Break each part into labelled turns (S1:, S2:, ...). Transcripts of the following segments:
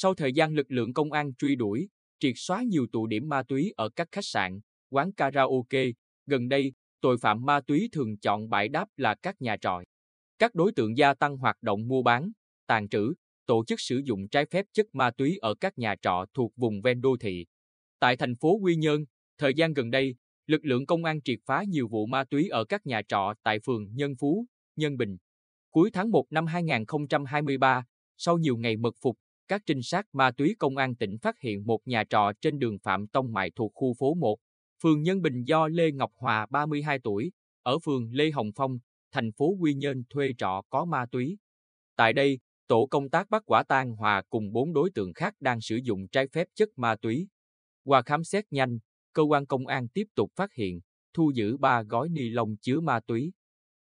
S1: Sau thời gian lực lượng công an truy đuổi, triệt xóa nhiều tụ điểm ma túy ở các khách sạn, quán karaoke, gần đây, tội phạm ma túy thường chọn bãi đáp là các nhà trọ. Các đối tượng gia tăng hoạt động mua bán, tàn trữ, tổ chức sử dụng trái phép chất ma túy ở các nhà trọ thuộc vùng ven đô thị. Tại thành phố Quy Nhơn, thời gian gần đây, lực lượng công an triệt phá nhiều vụ ma túy ở các nhà trọ tại phường Nhân Phú, Nhân Bình. Cuối tháng 1 năm 2023, sau nhiều ngày mật phục, các trinh sát ma túy công an tỉnh phát hiện một nhà trọ trên đường Phạm Tông Mại thuộc khu phố 1, phường Nhân Bình do Lê Ngọc Hòa 32 tuổi, ở phường Lê Hồng Phong, thành phố Quy Nhơn thuê trọ có ma túy. Tại đây, tổ công tác bắt quả tang Hòa cùng bốn đối tượng khác đang sử dụng trái phép chất ma túy. Qua khám xét nhanh, cơ quan công an tiếp tục phát hiện, thu giữ ba gói ni lông chứa ma túy.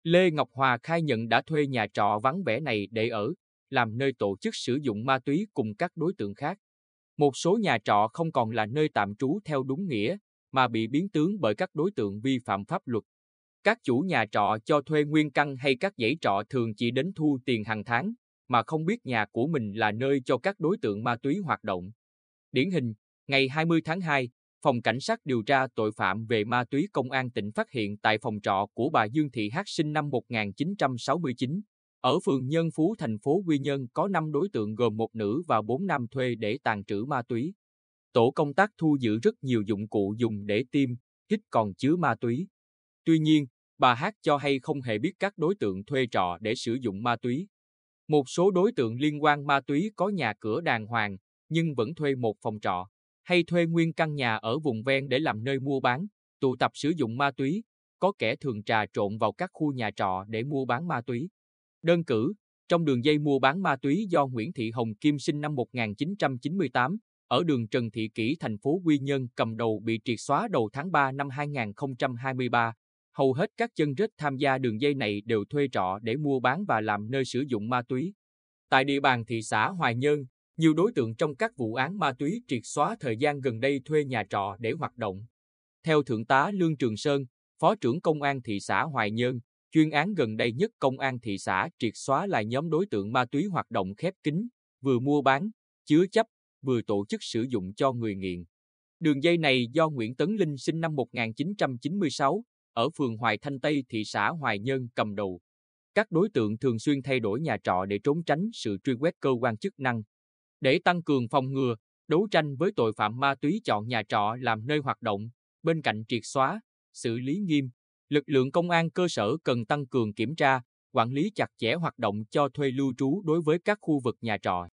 S1: Lê Ngọc Hòa khai nhận đã thuê nhà trọ vắng vẻ này để ở, làm nơi tổ chức sử dụng ma túy cùng các đối tượng khác. Một số nhà trọ không còn là nơi tạm trú theo đúng nghĩa, mà bị biến tướng bởi các đối tượng vi phạm pháp luật. Các chủ nhà trọ cho thuê nguyên căn hay các dãy trọ thường chỉ đến thu tiền hàng tháng, mà không biết nhà của mình là nơi cho các đối tượng ma túy hoạt động. Điển hình, ngày 20 tháng 2, Phòng Cảnh sát điều tra tội phạm về ma túy Công an tỉnh phát hiện tại phòng trọ của bà Dương Thị Hát sinh năm 1969, ở phường Nhân Phú thành phố Quy Nhơn có 5 đối tượng gồm một nữ và 4 nam thuê để tàn trữ ma túy. Tổ công tác thu giữ rất nhiều dụng cụ dùng để tiêm, hít còn chứa ma túy. Tuy nhiên, bà Hát cho hay không hề biết các đối tượng thuê trọ để sử dụng ma túy. Một số đối tượng liên quan ma túy có nhà cửa đàng hoàng, nhưng vẫn thuê một phòng trọ, hay thuê nguyên căn nhà ở vùng ven để làm nơi mua bán, tụ tập sử dụng ma túy, có kẻ thường trà trộn vào các khu nhà trọ để mua bán ma túy. Đơn cử, trong đường dây mua bán ma túy do Nguyễn Thị Hồng Kim sinh năm 1998, ở đường Trần Thị Kỷ thành phố Quy Nhơn cầm đầu bị triệt xóa đầu tháng 3 năm 2023. Hầu hết các chân rết tham gia đường dây này đều thuê trọ để mua bán và làm nơi sử dụng ma túy. Tại địa bàn thị xã Hoài Nhơn, nhiều đối tượng trong các vụ án ma túy triệt xóa thời gian gần đây thuê nhà trọ để hoạt động. Theo Thượng tá Lương Trường Sơn, Phó trưởng Công an thị xã Hoài Nhơn, chuyên án gần đây nhất Công an thị xã triệt xóa là nhóm đối tượng ma túy hoạt động khép kín, vừa mua bán, chứa chấp, vừa tổ chức sử dụng cho người nghiện. Đường dây này do Nguyễn Tấn Linh sinh năm 1996, ở phường Hoài Thanh Tây, thị xã Hoài Nhơn cầm đầu. Các đối tượng thường xuyên thay đổi nhà trọ để trốn tránh sự truy quét cơ quan chức năng. Để tăng cường phòng ngừa, đấu tranh với tội phạm ma túy chọn nhà trọ làm nơi hoạt động, bên cạnh triệt xóa, xử lý nghiêm, lực lượng công an cơ sở cần tăng cường kiểm tra, quản lý chặt chẽ hoạt động cho thuê lưu trú đối với các khu vực nhà trọ.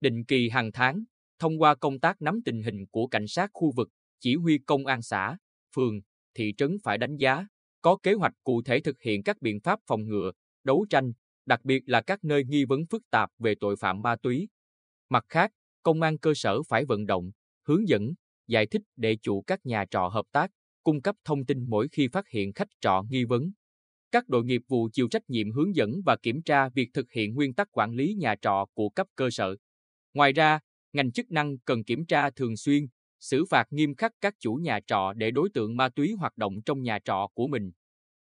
S1: Định kỳ hàng tháng, thông qua công tác nắm tình hình của cảnh sát khu vực, chỉ huy công an xã, phường, thị trấn phải đánh giá, có kế hoạch cụ thể thực hiện các biện pháp phòng ngừa, đấu tranh, đặc biệt là các nơi nghi vấn phức tạp về tội phạm ma túy. Mặt khác, công an cơ sở phải vận động, hướng dẫn, giải thích để chủ các nhà trọ hợp tác, cung cấp thông tin mỗi khi phát hiện khách trọ nghi vấn. Các đội nghiệp vụ chịu trách nhiệm hướng dẫn và kiểm tra việc thực hiện nguyên tắc quản lý nhà trọ của cấp cơ sở. Ngoài ra, ngành chức năng cần kiểm tra thường xuyên, xử phạt nghiêm khắc các chủ nhà trọ để đối tượng ma túy hoạt động trong nhà trọ của mình.